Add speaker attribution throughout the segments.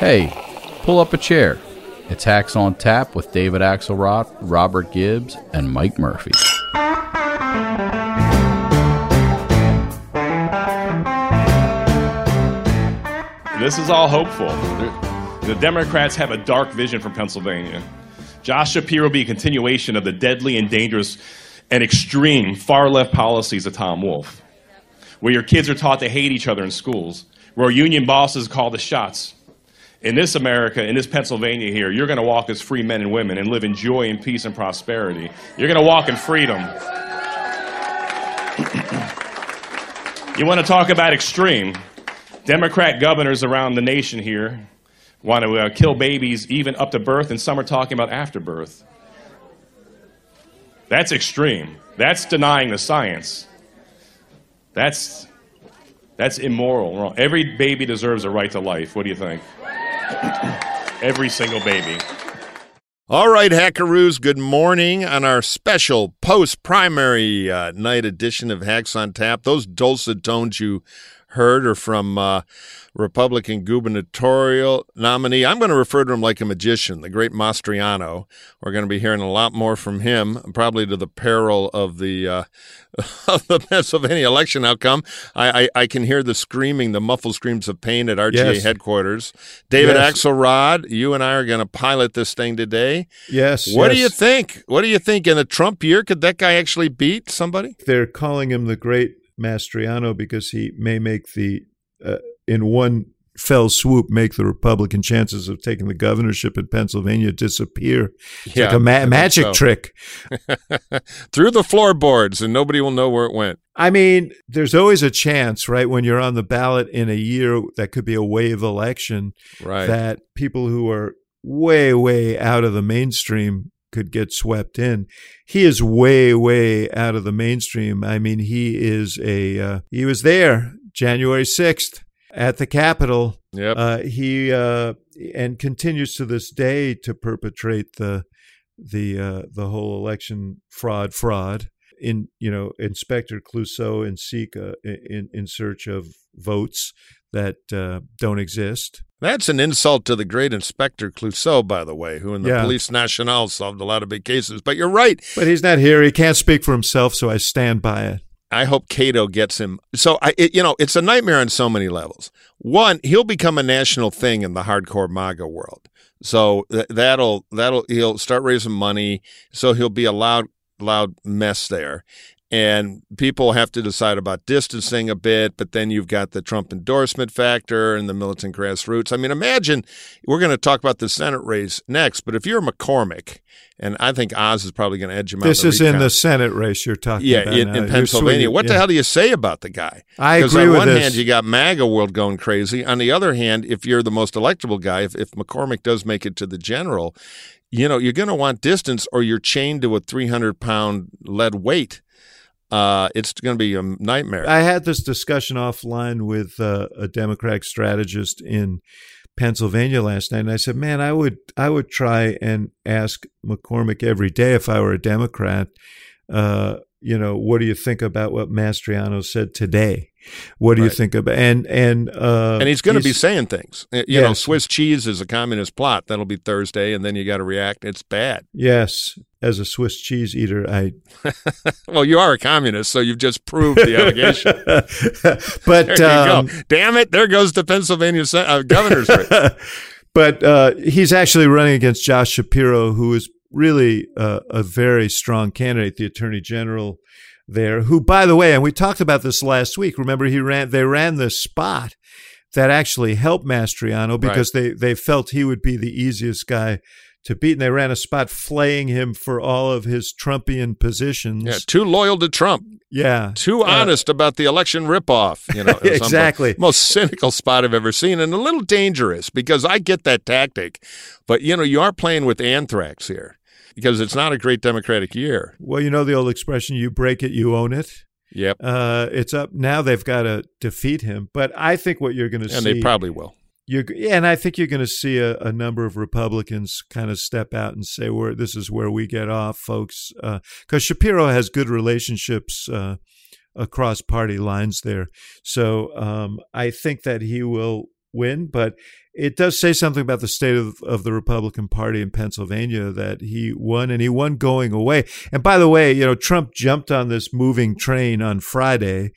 Speaker 1: Hey, pull up a chair. It's Hacks on Tap with David Axelrod, Robert Gibbs, and Mike Murphy.
Speaker 2: This is all hopeful. The Democrats have a dark vision for Pennsylvania. Josh Shapiro will be a continuation of the deadly and dangerous and extreme far left policies of Tom Wolf, where your kids are taught to hate each other in schools, where union bosses call the shots. In this America, in this Pennsylvania here, you're going to walk as free men and women and live in joy and peace and prosperity. You're going to walk in freedom. you want to talk about extreme? Democrat governors around the nation here want to uh, kill babies even up to birth, and some are talking about after birth. That's extreme. That's denying the science. That's, that's immoral. Every baby deserves a right to life. What do you think? Every single baby.
Speaker 3: All right, Hackaroos, good morning on our special post primary uh, night edition of Hacks on Tap. Those dulcet tones you heard or from uh, Republican gubernatorial nominee. I'm going to refer to him like a magician, the great Mastriano. We're going to be hearing a lot more from him, probably to the peril of the uh, of the Pennsylvania election outcome. I, I, I, can hear the screaming, the muffled screams of pain at RGA yes. headquarters. David yes. Axelrod, you and I are going to pilot this thing today.
Speaker 4: Yes.
Speaker 3: What
Speaker 4: yes.
Speaker 3: do you think? What do you think in a Trump year? Could that guy actually beat somebody?
Speaker 4: They're calling him the great Mastriano because he may make the uh, in one fell swoop make the Republican chances of taking the governorship in Pennsylvania disappear. It's yeah, like a ma- magic so. trick.
Speaker 3: Through the floorboards, and nobody will know where it went.
Speaker 4: I mean, there's always a chance, right, when you're on the ballot in a year that could be a wave election,
Speaker 3: right.
Speaker 4: that people who are way, way out of the mainstream could get swept in. He is way, way out of the mainstream. I mean, he is a uh, he was there January sixth at the Capitol.
Speaker 3: Yep.
Speaker 4: Uh, he uh, and continues to this day to perpetrate the the uh, the whole election fraud fraud in you know Inspector Clouseau and seek uh, in in search of votes that uh, don't exist.
Speaker 3: That's an insult to the great Inspector Clouseau, by the way, who in the yeah. Police Nationale solved a lot of big cases. But you're right.
Speaker 4: But he's not here. He can't speak for himself, so I stand by it.
Speaker 3: I hope Kato gets him. So I, it, you know, it's a nightmare on so many levels. One, he'll become a national thing in the hardcore MAGA world. So th- that'll that'll he'll start raising money. So he'll be a loud loud mess there and people have to decide about distancing a bit, but then you've got the Trump endorsement factor and the militant grassroots. I mean, imagine we're going to talk about the Senate race next, but if you're McCormick, and I think Oz is probably going to edge him
Speaker 4: this
Speaker 3: out.
Speaker 4: This is
Speaker 3: recount.
Speaker 4: in the Senate race you're talking
Speaker 3: yeah,
Speaker 4: about.
Speaker 3: in, in Pennsylvania. What yeah. the hell do you say about the guy?
Speaker 4: I agree with
Speaker 3: on one
Speaker 4: this.
Speaker 3: hand, you got MAGA world going crazy. On the other hand, if you're the most electable guy, if, if McCormick does make it to the general, you know, you're going to want distance or you're chained to a 300 pound lead weight uh, it's going to be a nightmare.
Speaker 4: I had this discussion offline with uh, a Democratic strategist in Pennsylvania last night, and I said, "Man, I would I would try and ask McCormick every day if I were a Democrat." Uh, you know, what do you think about what Mastriano said today? What do right. you think about and and uh,
Speaker 3: and he's going to be saying things. You yes. know, Swiss cheese is a communist plot. That'll be Thursday, and then you got to react. It's bad.
Speaker 4: Yes, as a Swiss cheese eater, I.
Speaker 3: well, you are a communist, so you've just proved the allegation.
Speaker 4: but
Speaker 3: um. Damn it! There goes the Pennsylvania uh, governor's race.
Speaker 4: but uh, he's actually running against Josh Shapiro, who is really uh, a very strong candidate, the attorney general there, who, by the way, and we talked about this last week. Remember, he ran. They ran this spot that actually helped Mastriano because right. they they felt he would be the easiest guy to beat. And they ran a spot flaying him for all of his Trumpian positions.
Speaker 3: Yeah, too loyal to Trump.
Speaker 4: Yeah,
Speaker 3: too uh, honest about the election ripoff. You know,
Speaker 4: exactly.
Speaker 3: Most cynical spot I've ever seen, and a little dangerous because I get that tactic, but you know, you are playing with anthrax here because it's not a great Democratic year.
Speaker 4: Well, you know the old expression, you break it, you own it.
Speaker 3: Yep.
Speaker 4: Uh, it's up now. They've got to defeat him, but I think what you're going to see,
Speaker 3: and they probably will.
Speaker 4: You're, and I think you're going to see a, a, number of Republicans kind of step out and say, "Where this is where we get off, folks," because uh, Shapiro has good relationships uh, across party lines there. So um, I think that he will win, but it does say something about the state of, of the Republican Party in Pennsylvania that he won and he won going away. And by the way, you know, Trump jumped on this moving train on Friday.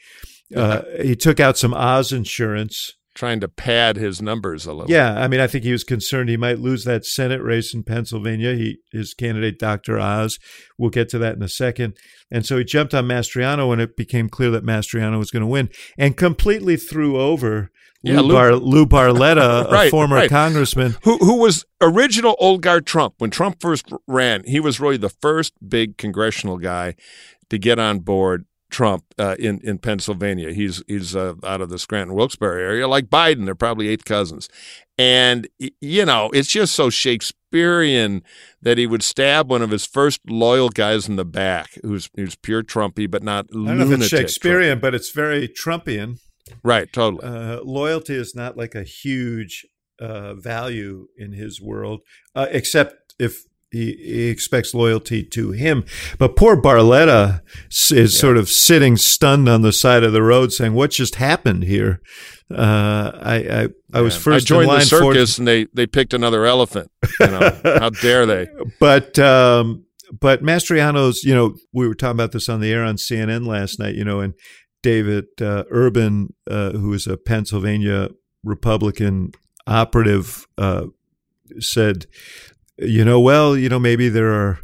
Speaker 4: Uh, he took out some Oz insurance.
Speaker 3: Trying to pad his numbers a little.
Speaker 4: Yeah, I mean, I think he was concerned he might lose that Senate race in Pennsylvania. He, his candidate, Dr. Oz, we'll get to that in a second. And so he jumped on Mastriano when it became clear that Mastriano was going to win, and completely threw over
Speaker 3: Yeah,
Speaker 4: Lou, Bar- Lou Barletta,
Speaker 3: Right,
Speaker 4: a former
Speaker 3: right.
Speaker 4: congressman.
Speaker 3: who who was original old guard Trump when Trump first ran. He was really the first big congressional guy to get on board Trump uh, in in Pennsylvania. He's he's uh, out of the Scranton Wilkes-Barre area, like Biden. They're probably eighth cousins, and you know it's just so Shakespearean that he would stab one of his first loyal guys in the back, who's who's pure Trumpy, but not
Speaker 4: I don't know if it's Shakespearean, but it's very Trumpian.
Speaker 3: Trump. Right, totally.
Speaker 4: Uh, loyalty is not like a huge uh, value in his world, uh, except if he, he expects loyalty to him. But poor Barletta is sort of sitting stunned on the side of the road, saying, "What just happened here?" Uh, I, I I was first
Speaker 3: I joined
Speaker 4: in line
Speaker 3: the
Speaker 4: for-
Speaker 3: circus, and they they picked another elephant. You know, how dare they?
Speaker 4: but um, but Mastriano's, you know, we were talking about this on the air on CNN last night, you know, and David uh, Urban, uh, who is a Pennsylvania Republican operative, uh, said, you know, well, you know, maybe there are,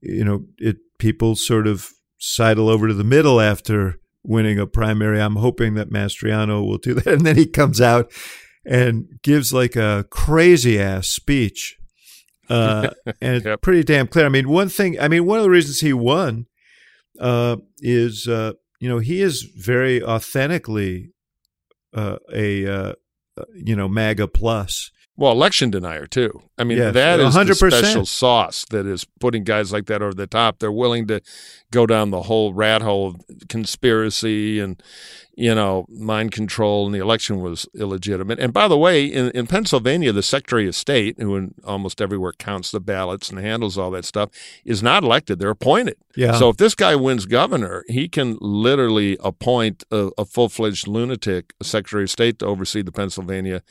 Speaker 4: you know, it people sort of sidle over to the middle after winning a primary. I'm hoping that Mastriano will do that, and then he comes out and gives like a crazy ass speech. Uh, and it's
Speaker 3: Yep.
Speaker 4: pretty damn clear. I mean, one thing, I mean, one of the reasons he won uh, is, uh, you know, he is very authentically uh, a, uh, uh, you know, MAGA plus.
Speaker 3: Well, election denier too. I mean,
Speaker 4: Yes,
Speaker 3: that is the
Speaker 4: 100%.
Speaker 3: special sauce that is putting guys like that over the top. They're willing to go down the whole rat hole of conspiracy and you know mind control, and the election was illegitimate. And by the way, in, in Pennsylvania, the Secretary of State, who in almost everywhere counts the ballots and handles all that stuff, is not elected. They're appointed.
Speaker 4: Yeah.
Speaker 3: So if this guy wins governor, he can literally appoint a, a full fledged lunatic Secretary of State to oversee the Pennsylvania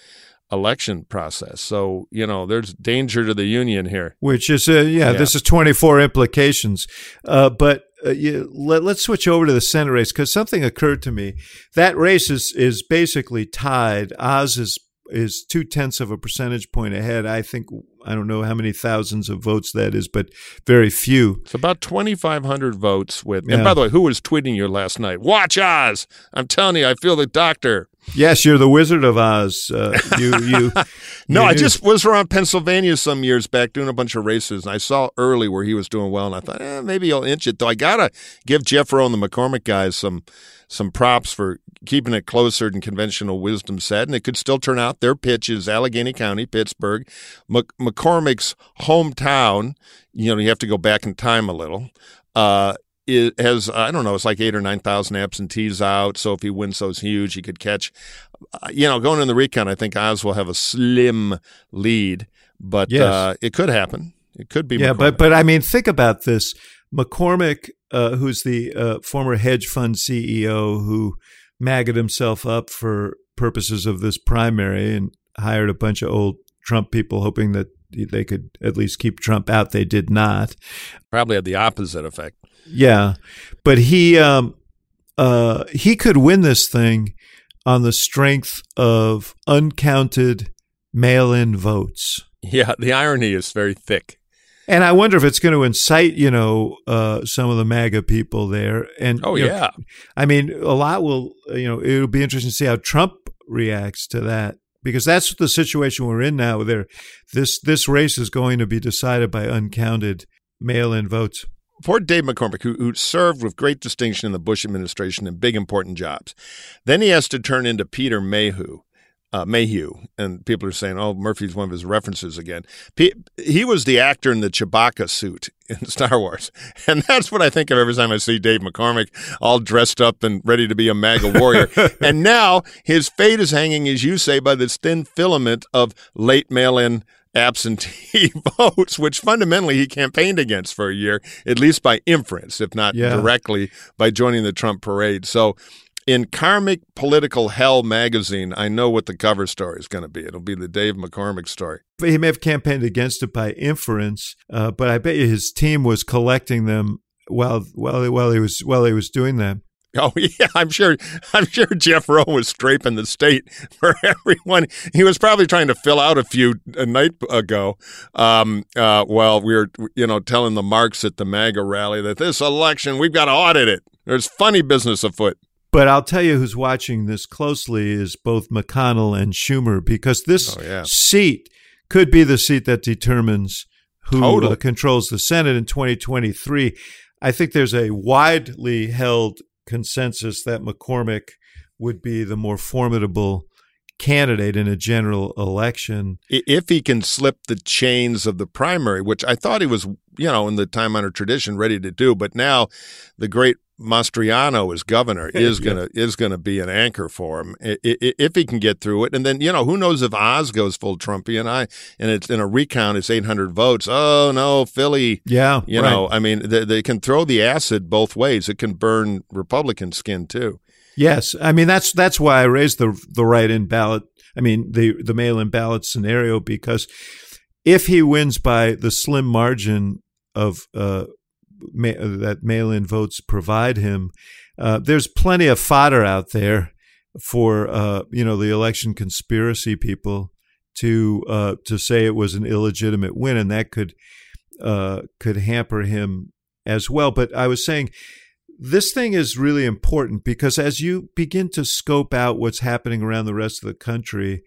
Speaker 3: election process. So, you know, there's danger to the union here.
Speaker 4: which is uh, yeah,
Speaker 3: Yeah.
Speaker 4: this is 24 implications uh, but uh, you, let, let's switch over to the senate race because something occurred to me that race is is basically tied oz is is two tenths of a percentage point ahead i think i don't know how many thousands of votes that is but very few
Speaker 3: It's about 2,500 votes with.
Speaker 4: Yeah.
Speaker 3: And by the way, who was tweeting you last night? Watch Oz. I'm telling you, I feel the doctor.
Speaker 4: Yes you're the wizard of oz uh, you you
Speaker 3: No,
Speaker 4: you
Speaker 3: I just was around Pennsylvania some years back doing a bunch of races, and I saw early where he was doing well, and I thought, eh, maybe he'll inch it. Though I gotta give Jeff Roe and the McCormick guys some some props for keeping it closer than conventional wisdom said, and it could still turn out. Their pitch is Allegheny County, Pittsburgh, Mc- McCormick's hometown. You know, you have to go back in time a little. Uh, it has I don't know, it's like eight or nine thousand absentees out. So if he wins those huge, he could catch. Uh, you know, going in the recount, I think Oz will have a slim lead, but
Speaker 4: Yes.
Speaker 3: uh, it could happen. It could be.
Speaker 4: yeah,
Speaker 3: McCormick.
Speaker 4: but but I mean, think about this. McCormick, uh, who's the uh, former hedge fund CEO who maggot himself up for purposes of this primary and hired a bunch of old Trump people, hoping that they could at least keep Trump out. They did not.
Speaker 3: probably had the opposite effect.
Speaker 4: Yeah, but he um, uh, he could win this thing on the strength of uncounted mail-in votes.
Speaker 3: Yeah, the irony is very thick.
Speaker 4: And I wonder if it's going to incite, you know, uh, some of the MAGA people there. And
Speaker 3: Oh
Speaker 4: you know,
Speaker 3: yeah,
Speaker 4: I mean, a lot will, you know, it'll be interesting to see how Trump reacts to that because that's the situation we're in now. There, this this race is going to be decided by uncounted mail-in votes.
Speaker 3: poor Dave McCormick, who, who served with great distinction in the Bush administration in big important jobs, then he has to turn into Peter Mayhew. Uh, Mayhew, and people are saying, "Oh, Murphy's one of his references again." P- he was the actor in the Chewbacca suit in Star Wars, and that's what I think of every time I see Dave McCormick all dressed up and ready to be a MAGA warrior. and now his fate is hanging, as you say, by this thin filament of late mail-in absentee votes, which fundamentally he campaigned against for a year, at least by inference, if not
Speaker 4: Yeah.
Speaker 3: directly by joining the Trump parade. So in Karmic Political Hell magazine, I know what the cover story is going to be. It'll be the Dave McCormick story.
Speaker 4: But he may have campaigned against it by inference, uh, but I bet you his team was collecting them while while while he was while he was doing that.
Speaker 3: Oh yeah, I'm sure. I'm sure Jeff Roe was scraping the state for everyone. He was probably trying to fill out a few a night ago. Um, uh, while we were, you know, telling the marks at the MAGA rally that this election we've got to audit it. There's funny business afoot.
Speaker 4: But I'll tell you who's watching this closely is both McConnell and Schumer because this
Speaker 3: Oh, yeah.
Speaker 4: seat could be the seat that determines who
Speaker 3: Totally.
Speaker 4: uh, controls the Senate in 2023. I think there's a widely held consensus that McCormick would be the more formidable candidate in a general election.
Speaker 3: If he can slip the chains of the primary, which I thought he was, you know, in the time honored tradition, ready to do, but now the great Mastriano as governor is gonna is gonna be an anchor for him if he can get through it. And then you know who knows if Oz goes full Trumpian? I and it's in a recount, it's eight hundred votes. Oh no, Philly.
Speaker 4: Yeah,
Speaker 3: You
Speaker 4: right.
Speaker 3: know, I mean, they, they can throw the acid both ways. It can burn Republican skin too.
Speaker 4: Yes, I mean that's that's why I raised the the write-in ballot. I mean the the mail-in ballot scenario because if he wins by the slim margin of uh, ma- that mail-in votes provide him, uh, there's plenty of fodder out there for uh, you know the election conspiracy people to uh, to say it was an illegitimate win, and that could uh, could hamper him as well. But I was saying this thing is really important because as you begin to scope out what's happening around the rest of the country,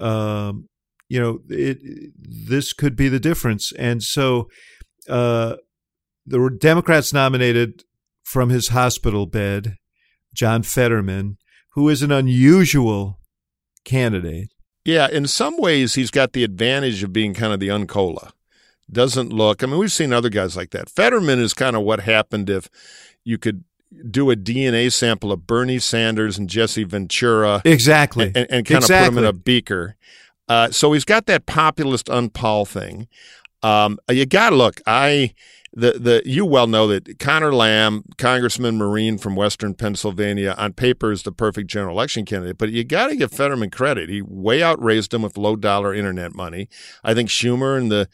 Speaker 4: um, you know, it, this could be the difference. And so, uh, the Democrats nominated from his hospital bed John Fetterman, who is an unusual candidate.
Speaker 3: Yeah, in some ways, he's got the advantage of being kind of the uncola. Doesn't look. I mean, we've seen other guys like that. Fetterman is kind of what happened if you could do a DNA sample of Bernie Sanders and Jesse Ventura
Speaker 4: Exactly.
Speaker 3: and, and kind of put
Speaker 4: exactly.
Speaker 3: him in a beaker. Uh, so he's got that populist unpal thing. Um, you got to look. I the the you well know that Conor Lamb, Congressman Marine from Western Pennsylvania, on paper is the perfect general election candidate. But you got to give Fetterman credit. He way outraised him with low dollar internet money. I think Schumer and the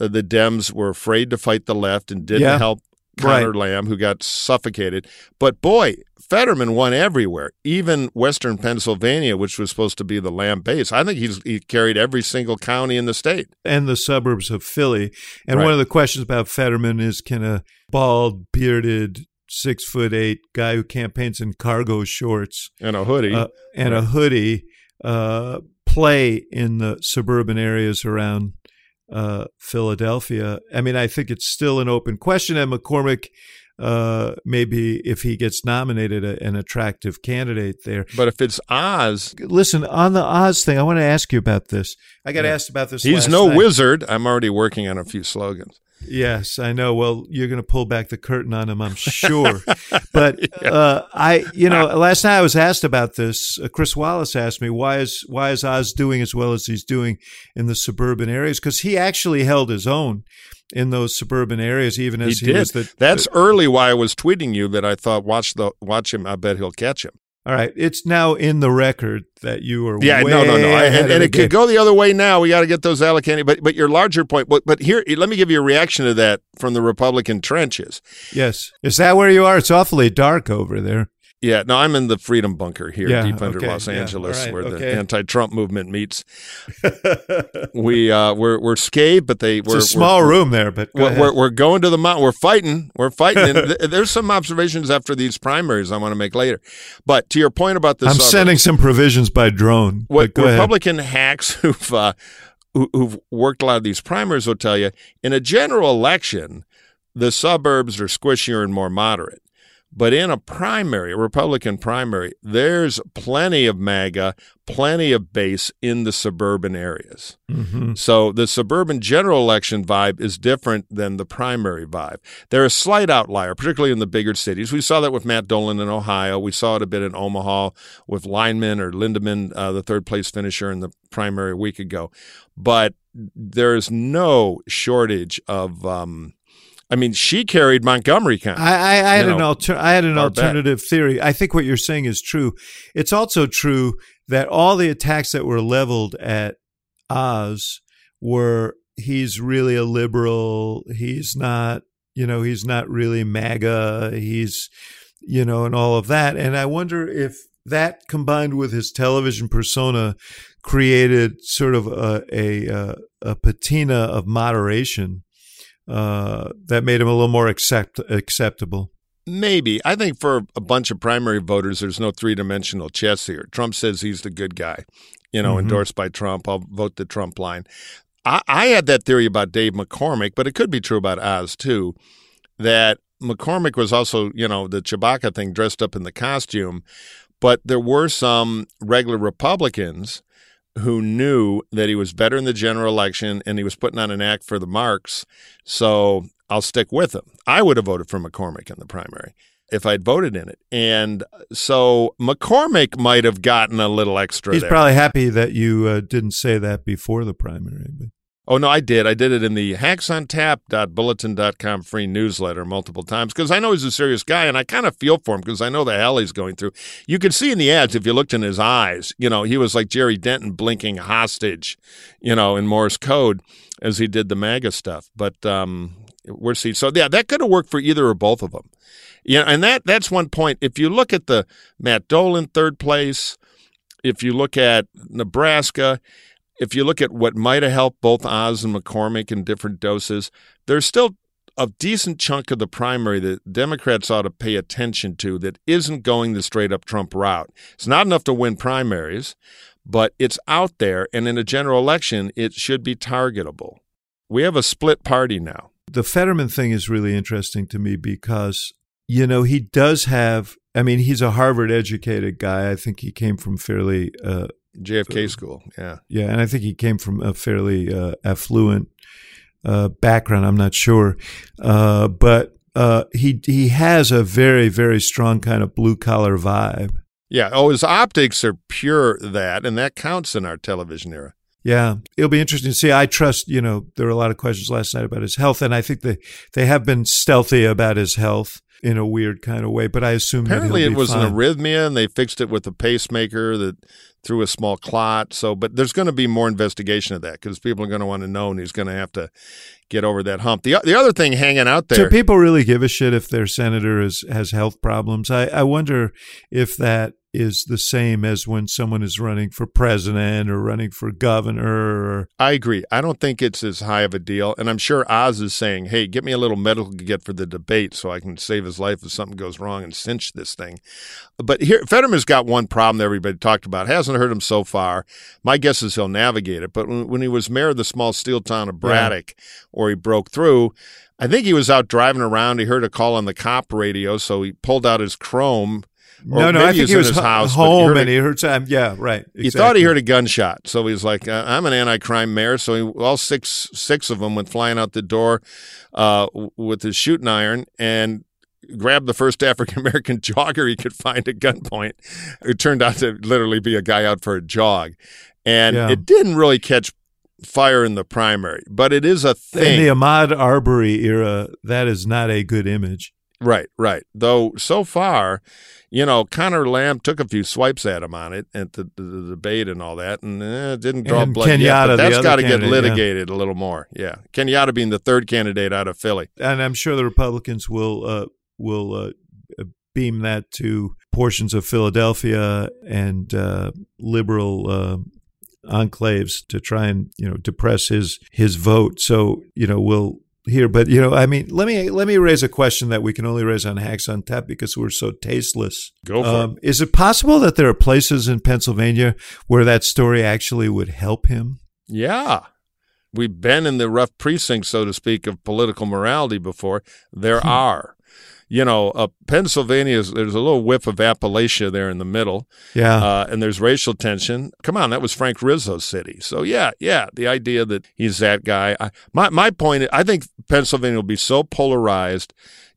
Speaker 3: uh, the Dems were afraid to fight the left and didn't
Speaker 4: Yeah.
Speaker 3: help Conor Lamb, who got suffocated. But boy, Fetterman won everywhere, even Western Pennsylvania, which was supposed to be the Lamb base. I think he's he carried every single county in the state.
Speaker 4: and the suburbs of Philly. And
Speaker 3: Right.
Speaker 4: one of the questions about Fetterman is can a bald, bearded, six foot eight guy who campaigns in cargo shorts
Speaker 3: And a hoodie.
Speaker 4: uh, and a hoodie uh, play in the suburban areas around uh, Philadelphia? I mean, I think it's still an open question. And McCormick, uh, maybe if he gets nominated, a, an attractive candidate there.
Speaker 3: but if it's Oz,
Speaker 4: Listen, on the Oz thing, I want to ask you about this. I got
Speaker 3: Yeah.
Speaker 4: asked about this.
Speaker 3: he's no
Speaker 4: night.
Speaker 3: wizard. I'm already working on a few slogans.
Speaker 4: Yes, I know. Well, you're going to pull back the curtain on him, I'm sure. but uh, I, you know, last night I was asked about this. Uh, Chris Wallace asked me why is why is Oz doing as well as he's doing in the suburban areas? Because he actually held his own in those suburban areas, even as he,
Speaker 3: did.
Speaker 4: was the.
Speaker 3: That's early. Why I was tweeting you that I thought watch the watch him. I bet he'll catch him.
Speaker 4: All right. It's now in the record that you were.
Speaker 3: Yeah,
Speaker 4: way
Speaker 3: no, no, no. I, and and it
Speaker 4: game.
Speaker 3: could go the other way now. We got to get those allocated. But but your larger point. But but here, let me give you a reaction to that from the Republican trenches.
Speaker 4: Yes, is that where you are? It's awfully dark over there.
Speaker 3: Yeah, no, I'm in the Freedom Bunker here,
Speaker 4: Yeah,
Speaker 3: deep under
Speaker 4: okay,
Speaker 3: Los
Speaker 4: yeah,
Speaker 3: Angeles,
Speaker 4: all right,
Speaker 3: where
Speaker 4: okay.
Speaker 3: the anti-Trump movement meets. We uh, we're we're but they
Speaker 4: It's
Speaker 3: we're
Speaker 4: a small
Speaker 3: we're,
Speaker 4: room there, but go
Speaker 3: We're,
Speaker 4: ahead.
Speaker 3: we're, we're going to the mountain. We're fighting. We're fighting. and th- there's some observations after these primaries I want to make later. But to your point about this,
Speaker 4: I'm sending some provisions by drone.
Speaker 3: what
Speaker 4: go ahead.
Speaker 3: Republican hacks who've uh, who, who've worked a lot of these primaries will tell you in a general election, the suburbs are squishier and more moderate. But in a primary, a Republican primary, there's plenty of MAGA, plenty of base in the suburban areas.
Speaker 4: Mhm.
Speaker 3: So the suburban general election vibe is different than the primary vibe. They're a slight outlier, particularly in the bigger cities. We saw that with Matt Dolan in Ohio. We saw it a bit in Omaha with Lineman or Lindeman, uh, the third place finisher in the primary a week ago. But there's no shortage of um, I mean, she carried Montgomery County.
Speaker 4: I, I, I had
Speaker 3: You
Speaker 4: an alter, I had an
Speaker 3: far back.
Speaker 4: alternative theory. I think what you're saying is true. It's also true that all the attacks that were leveled at Oz were he's really a liberal. He's not, you know, he's not really MAGA. He's, you know, and all of that. And I wonder if that combined with his television persona created sort of a a, uh, a patina of moderation uh, that made him a little more accept acceptable.
Speaker 3: Maybe. I think for a bunch of primary voters, there's no three dimensional chess here. Trump says he's the good guy, you know,
Speaker 4: Mhm.
Speaker 3: endorsed by Trump. I'll vote the Trump line. I, I had that theory about Dave McCormick, but it could be true about Oz too, that McCormick was also, you know, the Chewbacca thing dressed up in the costume. But there were some regular Republicans who knew that he was better in the general election and he was putting on an act for the marks. So I'll stick with him. I would have voted for McCormick in the primary if I'd voted in it. And so McCormick might have gotten a little extra
Speaker 4: He's
Speaker 3: there.
Speaker 4: probably happy that you uh, didn't say that before the primary. But
Speaker 3: Oh no, I did. I did it in the hacksontap.bulletin.com free newsletter multiple times because I know he's a serious guy and I kind of feel for him because I know the hell he's going through. You could see in the ads if you looked in his eyes, you know, he was like Jerry Denton blinking hostage, you know, in Morse code as he did the MAGA stuff. But um we're seeing so yeah, that could have worked for either or both of them. Yeah, and that that's one point. If you look at the Matt Dolan third place, if you look at Nebraska, if you look at what might have helped both Oz and McCormick in different doses, there's still a decent chunk of the primary that Democrats ought to pay attention to that isn't going the straight up Trump route. It's not enough to win primaries, but it's out there, and in a general election, it should be targetable. We have a split party now.
Speaker 4: the Fetterman thing is really interesting to me because you know he does have. I mean, he's a Harvard educated guy. I think he came from fairly. Uh,
Speaker 3: JFK school, yeah.
Speaker 4: Yeah, and I think he came from a fairly uh, affluent uh, background. I'm not sure, uh, but uh, he he has a very very strong kind of blue collar vibe.
Speaker 3: Yeah. Oh, his optics are pure that, and that counts in our television era.
Speaker 4: Yeah, it'll be interesting to see. I trust, you know, there were a lot of questions last night about his health, and I think they they have been stealthy about his health in a weird kind of way. But I assume that
Speaker 3: Apparently, it was
Speaker 4: fine.
Speaker 3: an arrhythmia, and they fixed it with a pacemaker that threw a small clot. So, but there's going to be more investigation of that because people are going to want to know, and he's going to have to get over that hump. The the other thing hanging out there,
Speaker 4: Do people really give a shit if their senator is, has health problems? I, I wonder if that is the same as when someone is running for president or running for governor. Or,
Speaker 3: I agree. I don't think it's as high of a deal, and I'm sure Oz is saying, "Hey, get me a little medical to get for the debate, so I can save his life if something goes wrong and cinch this thing." But here, Fetterman's got one problem that everybody talked about. Hasn't hurt him so far. My guess is he'll navigate it. But when, when he was mayor of the small steel town of Braddock, or he broke through. I think he was out driving around. He heard a call on the cop radio, so he pulled out his Chrome.
Speaker 4: No, no, I think
Speaker 3: was
Speaker 4: he
Speaker 3: in
Speaker 4: was
Speaker 3: his
Speaker 4: ho-
Speaker 3: house, but he
Speaker 4: home
Speaker 3: heard a-
Speaker 4: and he heard some. Yeah, right.
Speaker 3: he thought he heard a gunshot, so he's like, uh, "I'm an anti-crime mayor." So he, all six six of them went flying out the door uh, with his shooting iron and grabbed the first African American jogger he could find at gunpoint. It turned out to literally be a guy out for a jog, and
Speaker 4: Yeah.
Speaker 3: it didn't really catch fire in the primary, but it is a
Speaker 4: In
Speaker 3: thing.
Speaker 4: the Ahmaud Arbery era, that is not a good image.
Speaker 3: Right, right. Though so far, you know, Conor Lamb took a few swipes at him on it at the, the, the debate and all that, and eh, didn't draw
Speaker 4: And
Speaker 3: blood yet.
Speaker 4: Kenyatta,
Speaker 3: But
Speaker 4: the
Speaker 3: that's got to get
Speaker 4: candidate, yeah.
Speaker 3: litigated a little more. Yeah, Kenyatta being the third candidate out of Philly.
Speaker 4: and I'm sure the Republicans will uh, will uh, beam that to portions of Philadelphia and uh, liberal uh, enclaves to try and you know depress his his vote. So you know we'll hear, but you know I mean let me let me raise a question that we can only raise on Hacks on Tap because we're so tasteless.
Speaker 3: Go for
Speaker 4: Um, is it possible that there are places in Pennsylvania where that story actually would help him?
Speaker 3: Yeah. We've been in the rough precinct, so to speak, of political morality before. There
Speaker 4: Hmm.
Speaker 3: are. You know, uh, Pennsylvania, is, there's a little whiff of Appalachia there in the middle.
Speaker 4: Yeah.
Speaker 3: uh, and there's racial tension. Come on, that was Frank Rizzo's city. So yeah, yeah, the idea that he's that guy. I, my my point, I think Pennsylvania will be so polarized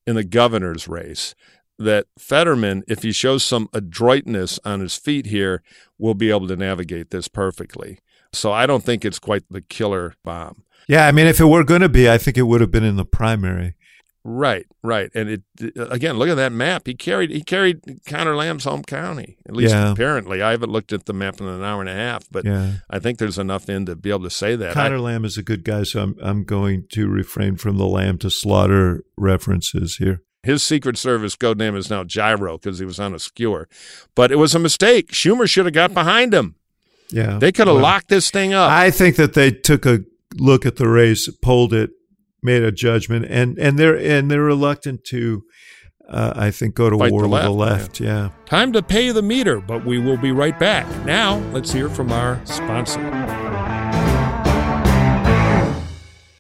Speaker 3: in the governor's race that Fetterman, if he shows some adroitness on his feet here, will be able to navigate this perfectly. So I don't think it's quite the killer bomb.
Speaker 4: yeah. I mean, if it were going to be, I think it would have been in the primary.
Speaker 3: Right, right, and it uh, again. Look at that map. He carried he carried Conor Lamb's home county. At least
Speaker 4: Yeah.
Speaker 3: apparently, I haven't looked at the map in an hour and a half, but
Speaker 4: Yeah.
Speaker 3: I think there's enough in to be able to say that.
Speaker 4: Conor
Speaker 3: I-
Speaker 4: Lamb is a good guy, so I'm I'm going to refrain from the lamb to slaughter references here.
Speaker 3: his Secret Service code name is now Gyro because he was on a skewer, but it was a mistake. Schumer should have got behind him.
Speaker 4: Yeah,
Speaker 3: They could have
Speaker 4: Well,
Speaker 3: locked this thing up.
Speaker 4: I think that they took a look at the race, polled it, made a judgment, and and they're and they're reluctant to, uh, I think, go to
Speaker 3: Fight
Speaker 4: war
Speaker 3: the
Speaker 4: with the
Speaker 3: left,
Speaker 4: left. Yeah.
Speaker 3: Time to pay the meter, but we will be right back. Now, let's hear from our sponsor.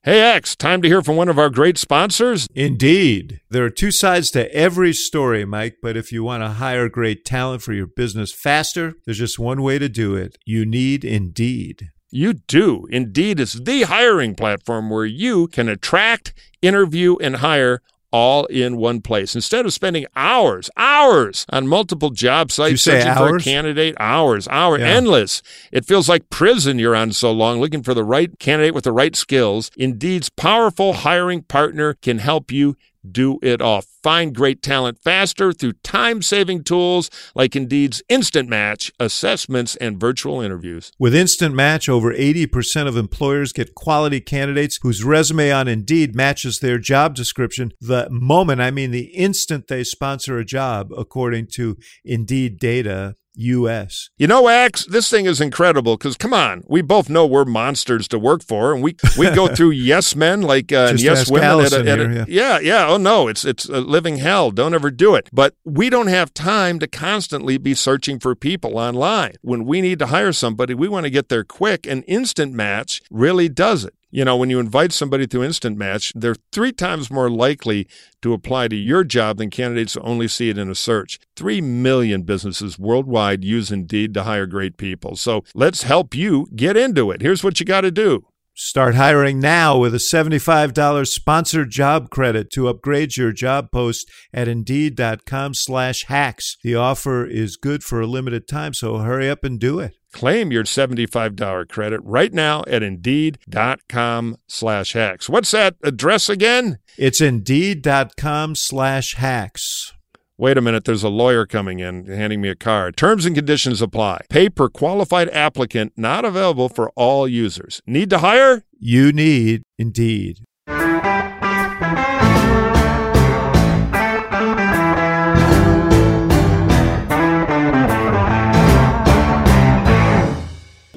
Speaker 3: Hey, X, time to hear from one of our great sponsors.
Speaker 4: Indeed. There are two sides to every story, Mike, but if you want to hire great talent for your business faster, there's just one way to do it. You need Indeed.
Speaker 3: You do. Indeed, is the hiring platform where you can attract, interview, and hire all in one place. Instead of spending hours, hours on multiple job sites searching for a candidate, hours, hour,
Speaker 4: Yeah.
Speaker 3: endless. It feels like prison you're on so long looking for the right candidate with the right skills. Indeed's powerful hiring partner can help you do it all. Find great talent faster through time saving tools like Indeed's Instant Match, assessments, and virtual interviews.
Speaker 4: With Instant Match, over 80% of employers get quality candidates whose resume on Indeed matches their job description the moment, I mean the instant they sponsor a job, according to Indeed data US.
Speaker 3: You know, Axe, this thing is incredible because, come on, we both know we're monsters to work for, and we we go through yes men like uh, and yes women.
Speaker 4: Allison
Speaker 3: at a,
Speaker 4: here,
Speaker 3: yeah, yeah. Oh no, it's it's a living hell. Don't ever do it. But we don't have time to constantly be searching for people online. When we need to hire somebody, we want to get there quick, and Instant Match really does it. You know, when you invite somebody through Instant Match, they're three times more likely to apply to your job than candidates who only see it in a search. Three million businesses worldwide use Indeed to hire great people. So let's help you get into it. Here's what you got to do.
Speaker 4: Start hiring now with a $75 sponsored job credit to upgrade your job post at Indeed.com slash hacks. The offer is good for a limited time, so hurry up and do it.
Speaker 3: Claim your $75 credit right now at Indeed.com slash hacks. What's that address again?
Speaker 4: It's Indeed.com slash hacks.
Speaker 3: Wait a minute, there's a lawyer coming in handing me a card. Terms and conditions apply. Pay per qualified applicant, not available for all users. Need to hire?
Speaker 4: You need Indeed.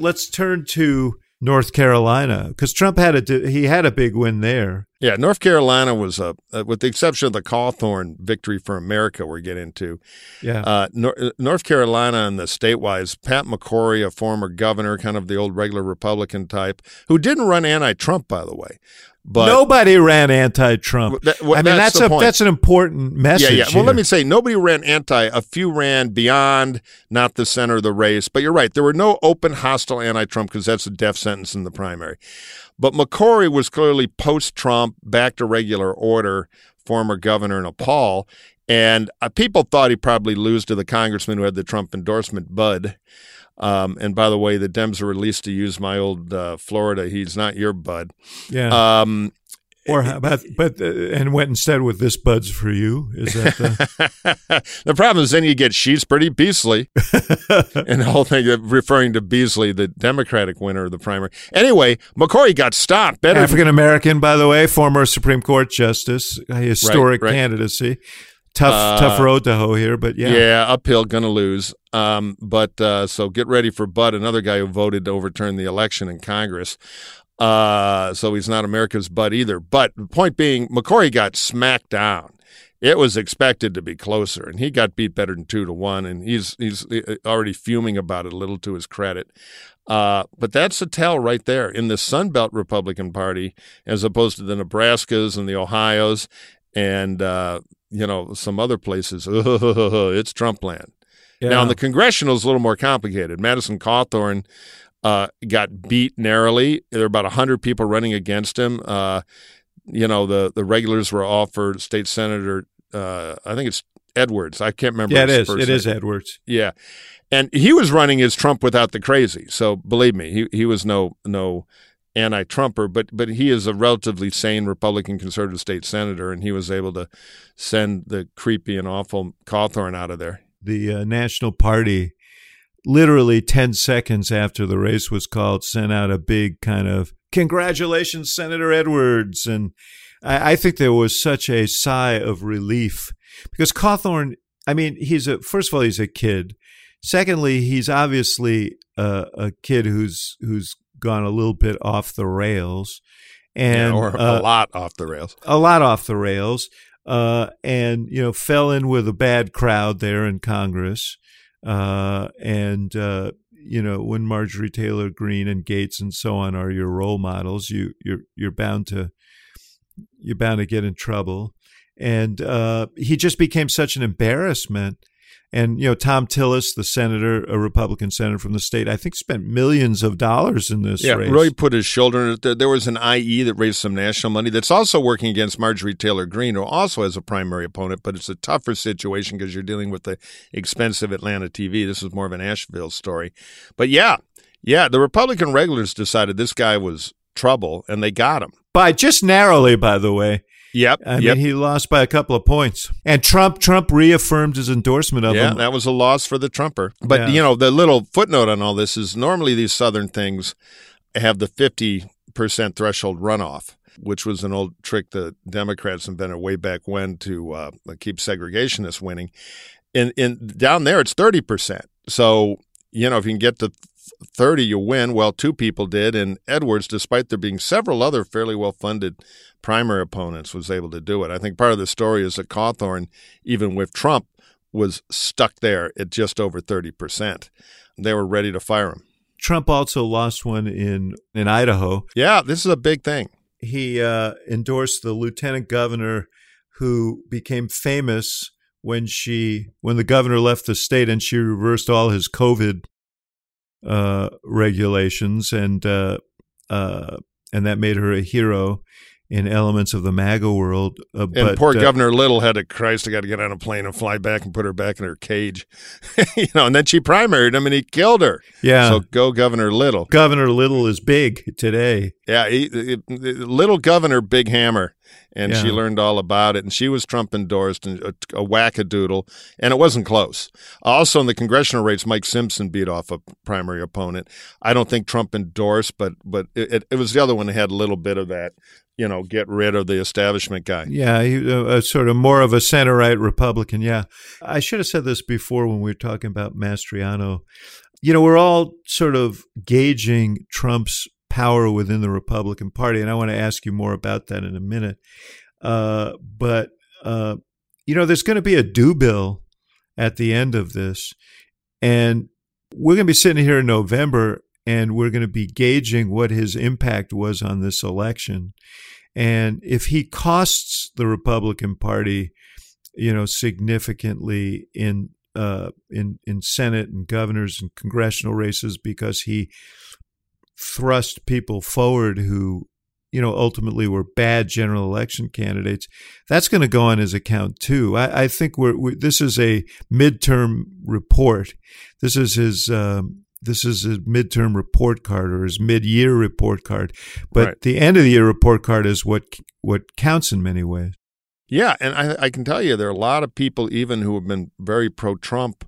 Speaker 4: Let's turn to North Carolina because Trump had a he had a big win there.
Speaker 3: Yeah, North Carolina was a, uh, with the exception of the Cawthorn victory for America we're getting to.
Speaker 4: Yeah,
Speaker 3: Uh, Nor- North Carolina and the statewise, Pat McCrory, a former governor, kind of the old regular Republican type, who didn't run anti-Trump, by the way. But
Speaker 4: nobody ran anti-Trump.
Speaker 3: That- well,
Speaker 4: I mean,
Speaker 3: that's
Speaker 4: that's, a
Speaker 3: point.
Speaker 4: that's an important message.
Speaker 3: yeah, yeah. Well,
Speaker 4: here.
Speaker 3: let me say, nobody ran anti. A few ran beyond, not the center of the race. But you're right. There were no open hostile anti-Trump because that's a death sentence in the primary. But McCrory was clearly post-Trump, back to regular order, former governor in a Paul. And uh, people thought he'd probably lose to the congressman who had the Trump endorsement, Budd. Um, and by the way, the Dems are released to use my old uh, Florida. He's not your Bud.
Speaker 4: yeah.
Speaker 3: Um,
Speaker 4: or how about but uh, and went instead with this buds for you. Is that the
Speaker 3: the problem is then you get she's pretty Beasley, and the whole thing of referring to Beasley, the Democratic winner of the primary. Anyway, McCrory got stopped. Better
Speaker 4: African American, by the way, former Supreme Court justice, historic
Speaker 3: right.
Speaker 4: candidacy. Tough,
Speaker 3: Uh,
Speaker 4: tough road to hoe here, but yeah.
Speaker 3: yeah. uphill, gonna lose. Um, but uh, so get ready for Budd, another guy who voted to overturn the election in Congress. Uh, so he's not America's Bud either. But the point being, McCrory got smacked down. It was expected to be closer, and he got beat better than two to one, and he's he's already fuming about it a little to his credit. Uh, but that's a tell right there in the Sun Belt Republican Party, as opposed to the Nebraskas and the Ohio's, and uh, you know some other places. it's Trump land.
Speaker 4: Yeah.
Speaker 3: Now, in the congressional, is a little more complicated. Madison Cawthorn uh, got beat narrowly. There were about 100 people running against him. Uh, you know, the, the regulars were offered state senator, uh, I think it's Edwards. I can't remember.
Speaker 4: yeah, it is. It is
Speaker 3: name.
Speaker 4: Edwards.
Speaker 3: Yeah. And he was running as Trump without the crazy. So believe me, he, he was no no anti-Trumper, but but he is a relatively sane Republican conservative state senator, and he was able to send the creepy and awful Cawthorn out of there.
Speaker 4: The uh, National Party, literally ten seconds after the race was called, sent out a big kind of congratulations, Senator Edwards, and I, I think there was such a sigh of relief because Cawthorn. I mean, he's a first of all, he's a kid. Secondly, he's obviously a, a kid who's who's gone a little bit off the rails, and
Speaker 3: Yeah, or
Speaker 4: uh,
Speaker 3: a lot off the rails.
Speaker 4: a lot off the rails, uh, and you know fell in with a bad crowd there in Congress, uh, and uh, you know when Marjorie Taylor Greene and Gaetz and so on are your role models, you you're you're bound to you're bound to get in trouble, and uh, he just became such an embarrassment. And you know Thom Tillis, the senator, a Republican senator from the state, I think spent millions of dollars in this
Speaker 3: Yeah,
Speaker 4: race.
Speaker 3: Roy put his shoulder. There- There was an IE that raised some national money that's also working against Marjorie Taylor Greene, who also has a primary opponent, but it's a tougher situation because you're dealing with the expensive Atlanta TV. This is more of an Asheville story. But yeah, yeah, the Republican regulars decided this guy was trouble, and they got him.
Speaker 4: by just narrowly, by the way.
Speaker 3: Yep,
Speaker 4: I
Speaker 3: yep.
Speaker 4: mean, he lost by a couple of points. And Trump Trump reaffirmed his endorsement of
Speaker 3: yeah,
Speaker 4: him.
Speaker 3: that was a loss for the Trumper. But
Speaker 4: Yeah.
Speaker 3: you know, the little footnote on all this is normally these Southern things have the fifty percent threshold runoff, which was an old trick the Democrats invented way back when to uh, keep segregationists winning. And, in down there, it's thirty percent. So you know, if you can get to 30 you win. Well two people did and edwards despite there being several other fairly well funded primary opponents was able to do it. I think part of the story is that cawthorn even with trump was stuck there at just over 30% they were ready to fire him.
Speaker 4: Trump also lost one in in Idaho.
Speaker 3: yeah this is a big thing.
Speaker 4: He uh, endorsed the lieutenant governor who became famous when she when the governor left the state and she reversed all his COVID uh, regulations and uh, uh, and that made her a hero in elements of the MAGA world. Uh,
Speaker 3: and
Speaker 4: but,
Speaker 3: poor
Speaker 4: uh,
Speaker 3: governor little had to christ i got to get on a plane and fly back and put her back in her cage you know and then she primaried him and he killed her
Speaker 4: Yeah,
Speaker 3: so go governor little
Speaker 4: Governor Little is big today.
Speaker 3: Yeah, he, he- little governor, big hammer, and she learned all about it. And she was Trump endorsed and a, a wackadoodle, and it wasn't close. Also, in the congressional race, Mike Simpson beat off a primary opponent. I don't think Trump endorsed, but but it, it, was the other one that had a little bit of that. You know, get rid of the establishment guy.
Speaker 4: Yeah, he, uh, a sort of more of a center right Republican. Yeah, I should have said this before when we were talking about Mastriano. You know, we're all sort of gauging Trump's power within the Republican Party, and I want to ask you more about that in a minute. Uh, but uh, you know, there's going to be a do bill at the end of this, and we're going to be sitting here in November, and we're going to be gauging what his impact was on this election. And if he costs the Republican Party, you know, significantly in uh, in in Senate and governors and congressional races because he thrust people forward who, you know, ultimately were bad general election candidates, that's going to go on his account too. I, I think we're, we this is a midterm report. This is his. Um, this is his midterm report card or his mid-year report card, but
Speaker 3: Right.
Speaker 4: the end of the year report card is what what counts in many ways.
Speaker 3: Yeah, and I, I can tell you there are a lot of people even who have been very pro-Trump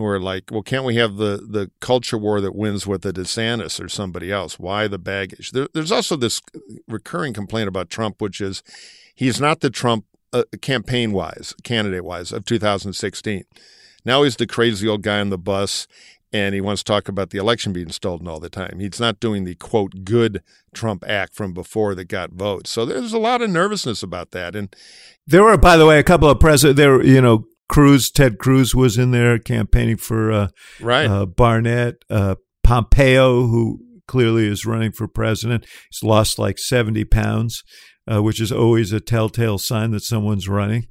Speaker 3: who are like, well, can't we have the the culture war that wins with a DeSantis or somebody else? Why the baggage? There, there's also this recurring complaint about Trump, which is he's not the Trump uh, campaign-wise, candidate-wise of 2016. Now he's the crazy old guy on the bus. And he wants to talk about the election being stolen all the time. He's not doing the quote good Trump act from before that got votes. So there's a lot of nervousness about that. And
Speaker 4: There were, by the way, a couple of president. There, you know, Cruz, Ted Cruz was in there campaigning for uh,
Speaker 3: right,
Speaker 4: uh, Barnette, uh, Pompeo, who clearly is running for president. He's lost like seventy pounds, uh, which is always a telltale sign that someone's running.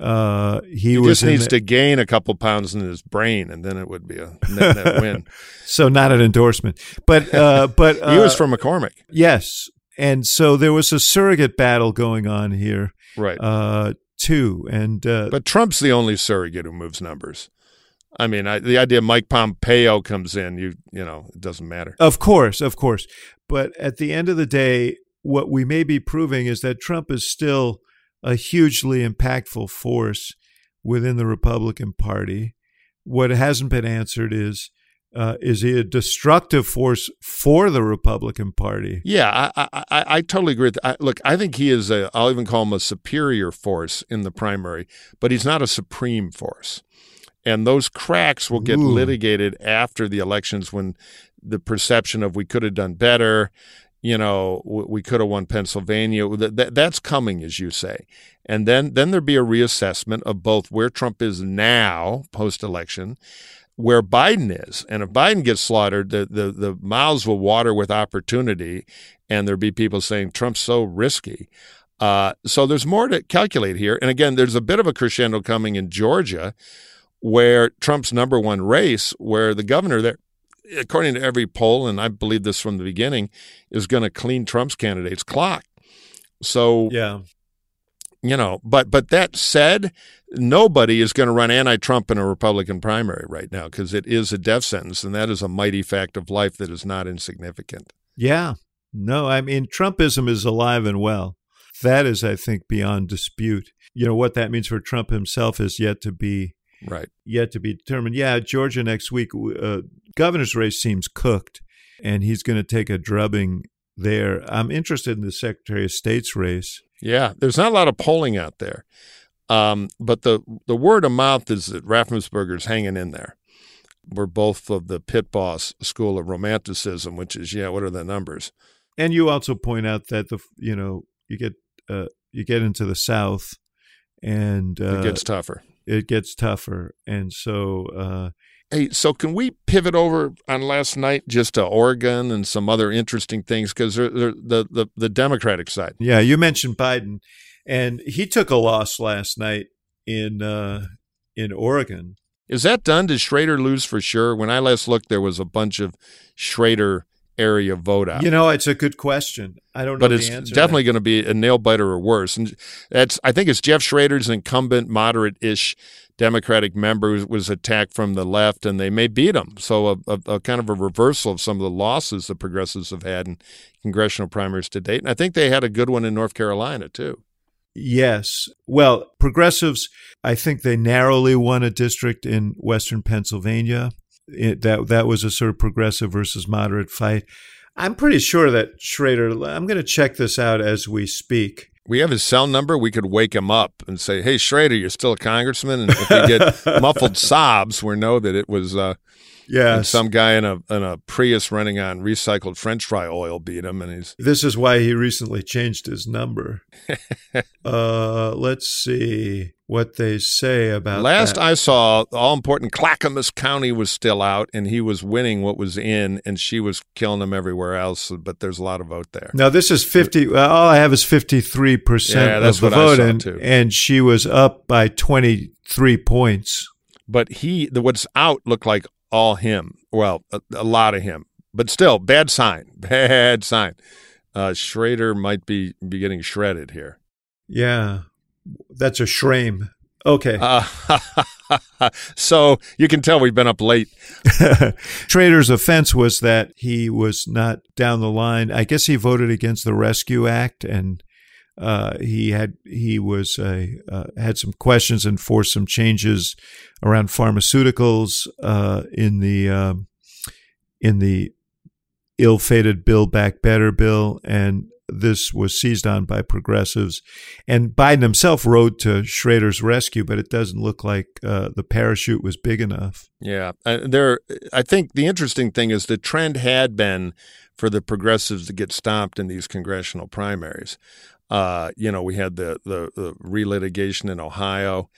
Speaker 4: Uh, he,
Speaker 3: He just needs
Speaker 4: the-
Speaker 3: to gain a couple pounds in his brain, and then it would be a net, net win.
Speaker 4: so not an endorsement, but uh, but
Speaker 3: he was from McCormick,
Speaker 4: yes, and so there was a surrogate battle going on here
Speaker 3: right?
Speaker 4: Too, and uh,
Speaker 3: but Trump's the only surrogate who moves numbers. I mean, I, the idea Mike Pompeo comes in, you you know, it doesn't matter.
Speaker 4: Of course, of course. But at the end of the day, what we may be proving is that Trump is still a hugely impactful force within the Republican Party. What hasn't been answered is uh, is he a destructive force for the Republican Party?
Speaker 3: Yeah, I I, I, totally agree. With I, look, I think he is a. I'll even call him a superior force in the primary, but he's not a supreme force. And those cracks will get
Speaker 4: Ooh.
Speaker 3: litigated after the elections when the perception of we could have done better, you know, we could have won Pennsylvania. that's coming, as you say. And then, then there'd be a reassessment of both where Trump is now post election, where Biden is. And if Biden gets slaughtered, the, the, the mouths will water with opportunity, and there'll be people saying Trump's so risky. Uh, so there's more to calculate here. And again, there's a bit of a crescendo coming in Georgia where Trump's number one race, where the governor there, according to every poll, and I believe this from the beginning, is going to clean Trump's candidate's clock. So
Speaker 4: yeah,
Speaker 3: you know, but but that said, nobody is going to run anti-Trump in a Republican primary right now because it is a death sentence, and that is a mighty fact of life that is not insignificant.
Speaker 4: Yeah, no, I mean Trumpism is alive and well. That is, I think, beyond dispute. You know what that means for Trump himself is yet to be
Speaker 3: Right.
Speaker 4: Yet to be determined. Yeah, Georgia next week. Uh, governor's race seems cooked, and he's going to take a drubbing there. I'm interested in the Secretary of State's race.
Speaker 3: Yeah, there's not a lot of polling out there, um, but the the word of mouth is that Raffensperger's hanging in there. We're both of the pit boss school of romanticism, which is yeah, what are the numbers?
Speaker 4: And you also point out that the you know you get uh, you get into the South, and uh,
Speaker 3: it gets tougher
Speaker 4: it gets tougher. And so, uh,
Speaker 3: hey, so can we pivot over on last night just to Oregon and some other interesting things because the the the Democratic side.
Speaker 4: Yeah, you mentioned Biden, and he took a loss last night in uh, in Oregon.
Speaker 3: Is that done? Did Schrader lose for sure? When I last looked, there was a bunch of Schrader area vote out?
Speaker 4: You know, it's a good question. I don't know,
Speaker 3: but it's definitely going to be a nail biter or worse. And that's I think it's Jeff Schrader's incumbent moderate-ish Democratic member was attacked from the left, and they may beat him. So a, a, a, kind of a reversal of some of the losses the progressives have had in congressional primaries to date. And I think they had a good one in North Carolina too.
Speaker 4: Yes. Well, progressives, I think they narrowly won a district in Western Pennsylvania it, that that was a sort of progressive versus moderate fight. I'm pretty sure that Schrader. I'm going to check this out as we speak.
Speaker 3: We have his cell number. We could wake him up and say, "Hey, Schrader, you're still a congressman." And if we get muffled sobs, we know that it was uh,
Speaker 4: yeah,
Speaker 3: some guy in a in a Prius running on recycled French fry oil beat him, and he's.
Speaker 4: This is why he recently changed his number. uh, let's see what they say about
Speaker 3: last
Speaker 4: that.
Speaker 3: I saw, all important Clackamas County was still out, and he was winning what was in, and she was killing him everywhere else. But there's a lot of vote there.
Speaker 4: Now this is fifty. All I have is fifty three percent of the vote, and, and she was up by twenty three points.
Speaker 3: But he, the what's out looked like all him. Well, a, a lot of him, but still, bad sign. Bad sign. Uh, Schrader might be be getting shredded here.
Speaker 4: Yeah, that's a shame. Okay. Uh,
Speaker 3: so you can tell we've been up late.
Speaker 4: Schrader's offense was that he was not down the line. I guess he voted against the Rescue Act, and uh, he had he was uh, had some questions and forced some changes around pharmaceuticals uh, in the um, in the ill-fated Build Back Better bill, and this was seized on by progressives. And Biden himself rode to Schrader's rescue, but it doesn't look like uh, the parachute was big enough.
Speaker 3: Yeah, uh, there. I think the interesting thing is the trend had been for the progressives to get stomped in these congressional primaries. Uh, you know, we had the the, the relitigation in Ohio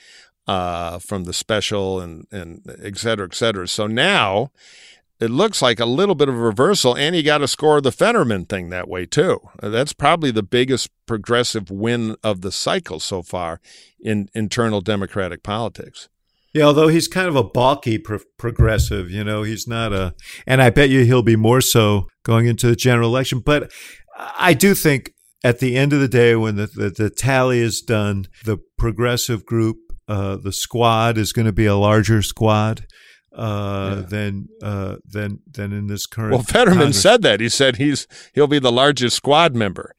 Speaker 3: uh, from the special and and et cetera, et cetera. So now it looks like a little bit of a reversal, and you got to score the Fetterman thing that way too. That's probably the biggest progressive win of the cycle so far in internal Democratic politics.
Speaker 4: Yeah, although he's kind of a balky pro- progressive, you know, he's not a, and I bet you he'll be more so going into the general election. But I do think at the end of the day, when the, the, the tally is done, the progressive group, uh, the squad is going to be a larger squad. uh,
Speaker 3: Yeah.
Speaker 4: than uh, than than in this current.
Speaker 3: Well, Fetterman
Speaker 4: Congress.
Speaker 3: said that. He said he's he'll be the largest squad member.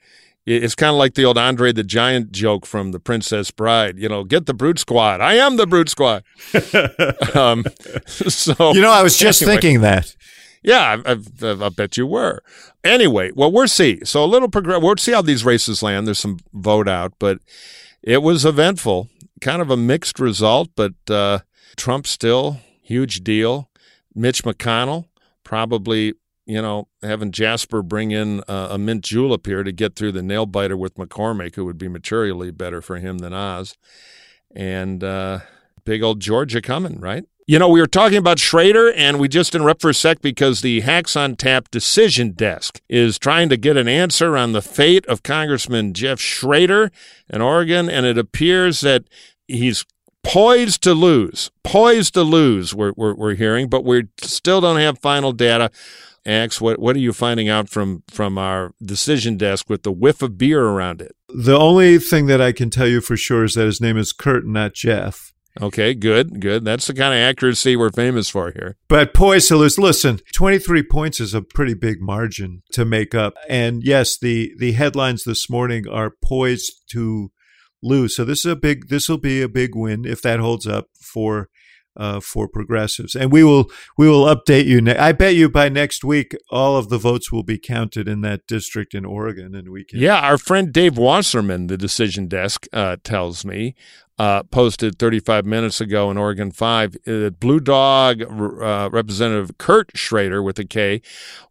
Speaker 3: It's kind of like the old Andre the Giant joke from The Princess Bride. You know, get the brute squad. I am the brute squad. um, so
Speaker 4: You know, I was just
Speaker 3: Anyway.
Speaker 4: thinking that.
Speaker 3: Yeah, I, I, I bet you were. Anyway, well, we'll see. So a little progress. We'll see how these races land. There's some vote out, but it was eventful. Kind of a mixed result, but uh, Trump still huge deal. Mitch McConnell probably, you know, having Jasper bring in uh, a mint julep here to get through the nail biter with McCormick, who would be materially better for him than Oz, and uh, big old Georgia coming, right? You know, we were talking about Schrader, and we just interrupt for a sec because the Hacks on Tap decision desk is trying to get an answer on the fate of Congressman Jeff Schrader in Oregon, and it appears that he's poised to lose. Poised to lose, we're, we're, we're hearing, but we still don't have final data. Axe, what, what are you finding out from, from our decision desk with the whiff of beer around it?
Speaker 4: The only thing that I can tell you for sure is that his name is Kurt, not Jeff.
Speaker 3: Okay, good, good. That's the kind of accuracy we're famous for here.
Speaker 4: But poised to lose. Listen, 23 points is a pretty big margin to make up. And yes, the, the headlines this morning are poised to lose. So this is a big, this will be a big win if that holds up for, uh, for progressives. And we will, we will update you. Ne- I bet you by next week, all of the votes will be counted in that district in Oregon and we can.
Speaker 3: Yeah, our friend Dave Wasserman, the decision desk, uh, tells me, uh, posted 35 minutes ago in Oregon 5 that Blue Dog uh, Representative Kurt Schrader, with a K,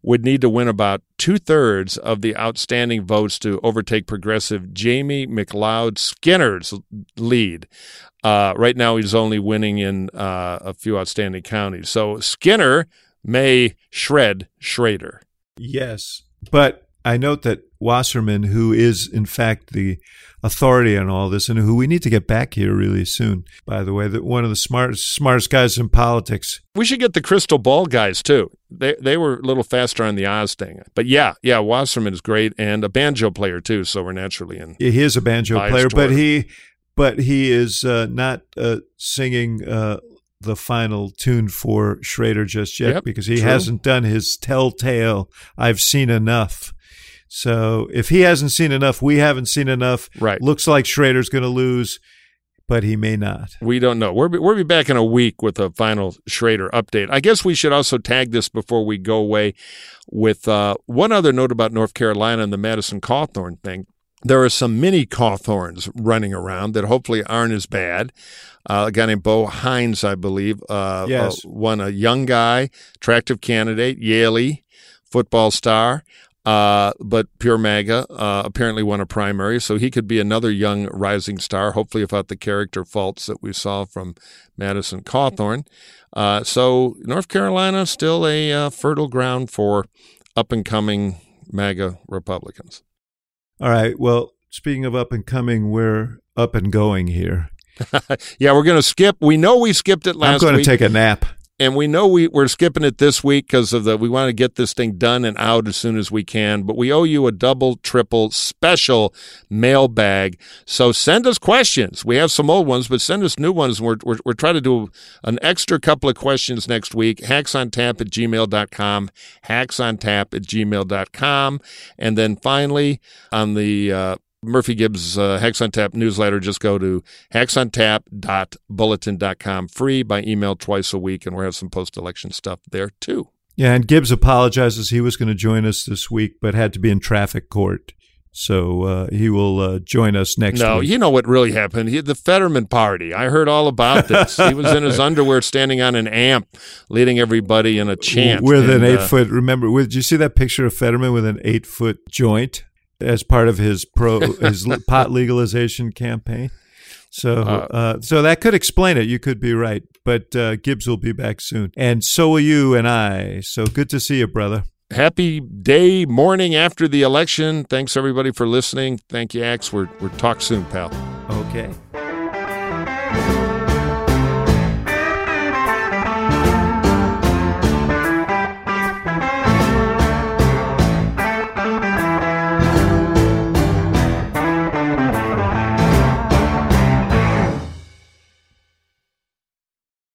Speaker 3: would need to win about two thirds of the outstanding votes to overtake progressive Jamie McLeod Skinner's lead. Uh, right now, he's only winning in uh, a few outstanding counties. So Skinner may shred Schrader.
Speaker 4: Yes. But I note that Wasserman, who is in fact the authority on all this and who we need to get back here really soon, by the way, that one of the smartest smartest guys in politics.
Speaker 3: We should get the crystal ball guys too. They they were a little faster on the Oz thing. But yeah, yeah, Wasserman is great and a banjo player too, so we're naturally in.
Speaker 4: He is a banjo player, but he but he is uh, not uh, singing uh, the final tune for Schrader just yet
Speaker 3: Yep,
Speaker 4: because he
Speaker 3: true.
Speaker 4: hasn't done his telltale I've seen enough. So if he hasn't seen enough, we haven't seen enough.
Speaker 3: Right.
Speaker 4: Looks like Schrader's going to lose, but he may not.
Speaker 3: We don't know. We're we'll be back in a week with a final Schrader update. I guess we should also tag this before we go away with uh, one other note about North Carolina and the Madison Cawthorn thing. There are some mini Cawthorns running around that hopefully aren't as bad. Uh, a guy named Bo Hines, I believe, uh,
Speaker 4: Yes.
Speaker 3: uh, one a young guy, attractive candidate, Yalie, football star. Uh, but pure MAGA uh, apparently won a primary, so he could be another young rising star. Hopefully, without the character faults that we saw from Madison Cawthorn. Uh, so North Carolina still a uh, fertile ground for up and coming MAGA Republicans.
Speaker 4: All right. Well, speaking of up and coming, we're up and going here.
Speaker 3: yeah, we're going to skip. We know we skipped it last.
Speaker 4: Time.
Speaker 3: I'm going
Speaker 4: to take a nap.
Speaker 3: And we know we, we're skipping it this week because of the we want to get this thing done and out as soon as we can but we owe you a double triple special mailbag. So send us questions. We have some old ones but send us new ones. We're, we're, we're trying to do an extra couple of questions next week. Hacksontap at gmail.com hacksontap at gmail.com and then finally on the uh, Murphy Gibbs uh, Hacks on Tap newsletter. Just go to hacksontap.bulletin.com free by email twice a week, and we'll have some post election stuff there too.
Speaker 4: Yeah, and Gibbs apologizes. He was going to join us this week, but had to be in traffic court. So uh, he will uh, join us next week.
Speaker 3: no,
Speaker 4: week.
Speaker 3: you know what really happened? He, the Fetterman party. I heard all about this. he was in his underwear standing on an amp, leading everybody in a chant.
Speaker 4: with an eight
Speaker 3: uh,
Speaker 4: foot. Remember, with, did you see that picture of Fetterman with an eight foot joint as part of his pro his pot legalization campaign? So,
Speaker 3: Uh,
Speaker 4: uh, so that could explain it. You could be right, but uh, Gibbs will be back soon, and so will you and I. So good to see you, brother.
Speaker 3: happy day, morning after the election. Thanks everybody for listening. Thank you, Axe. We're we're talk soon, pal.
Speaker 4: Okay.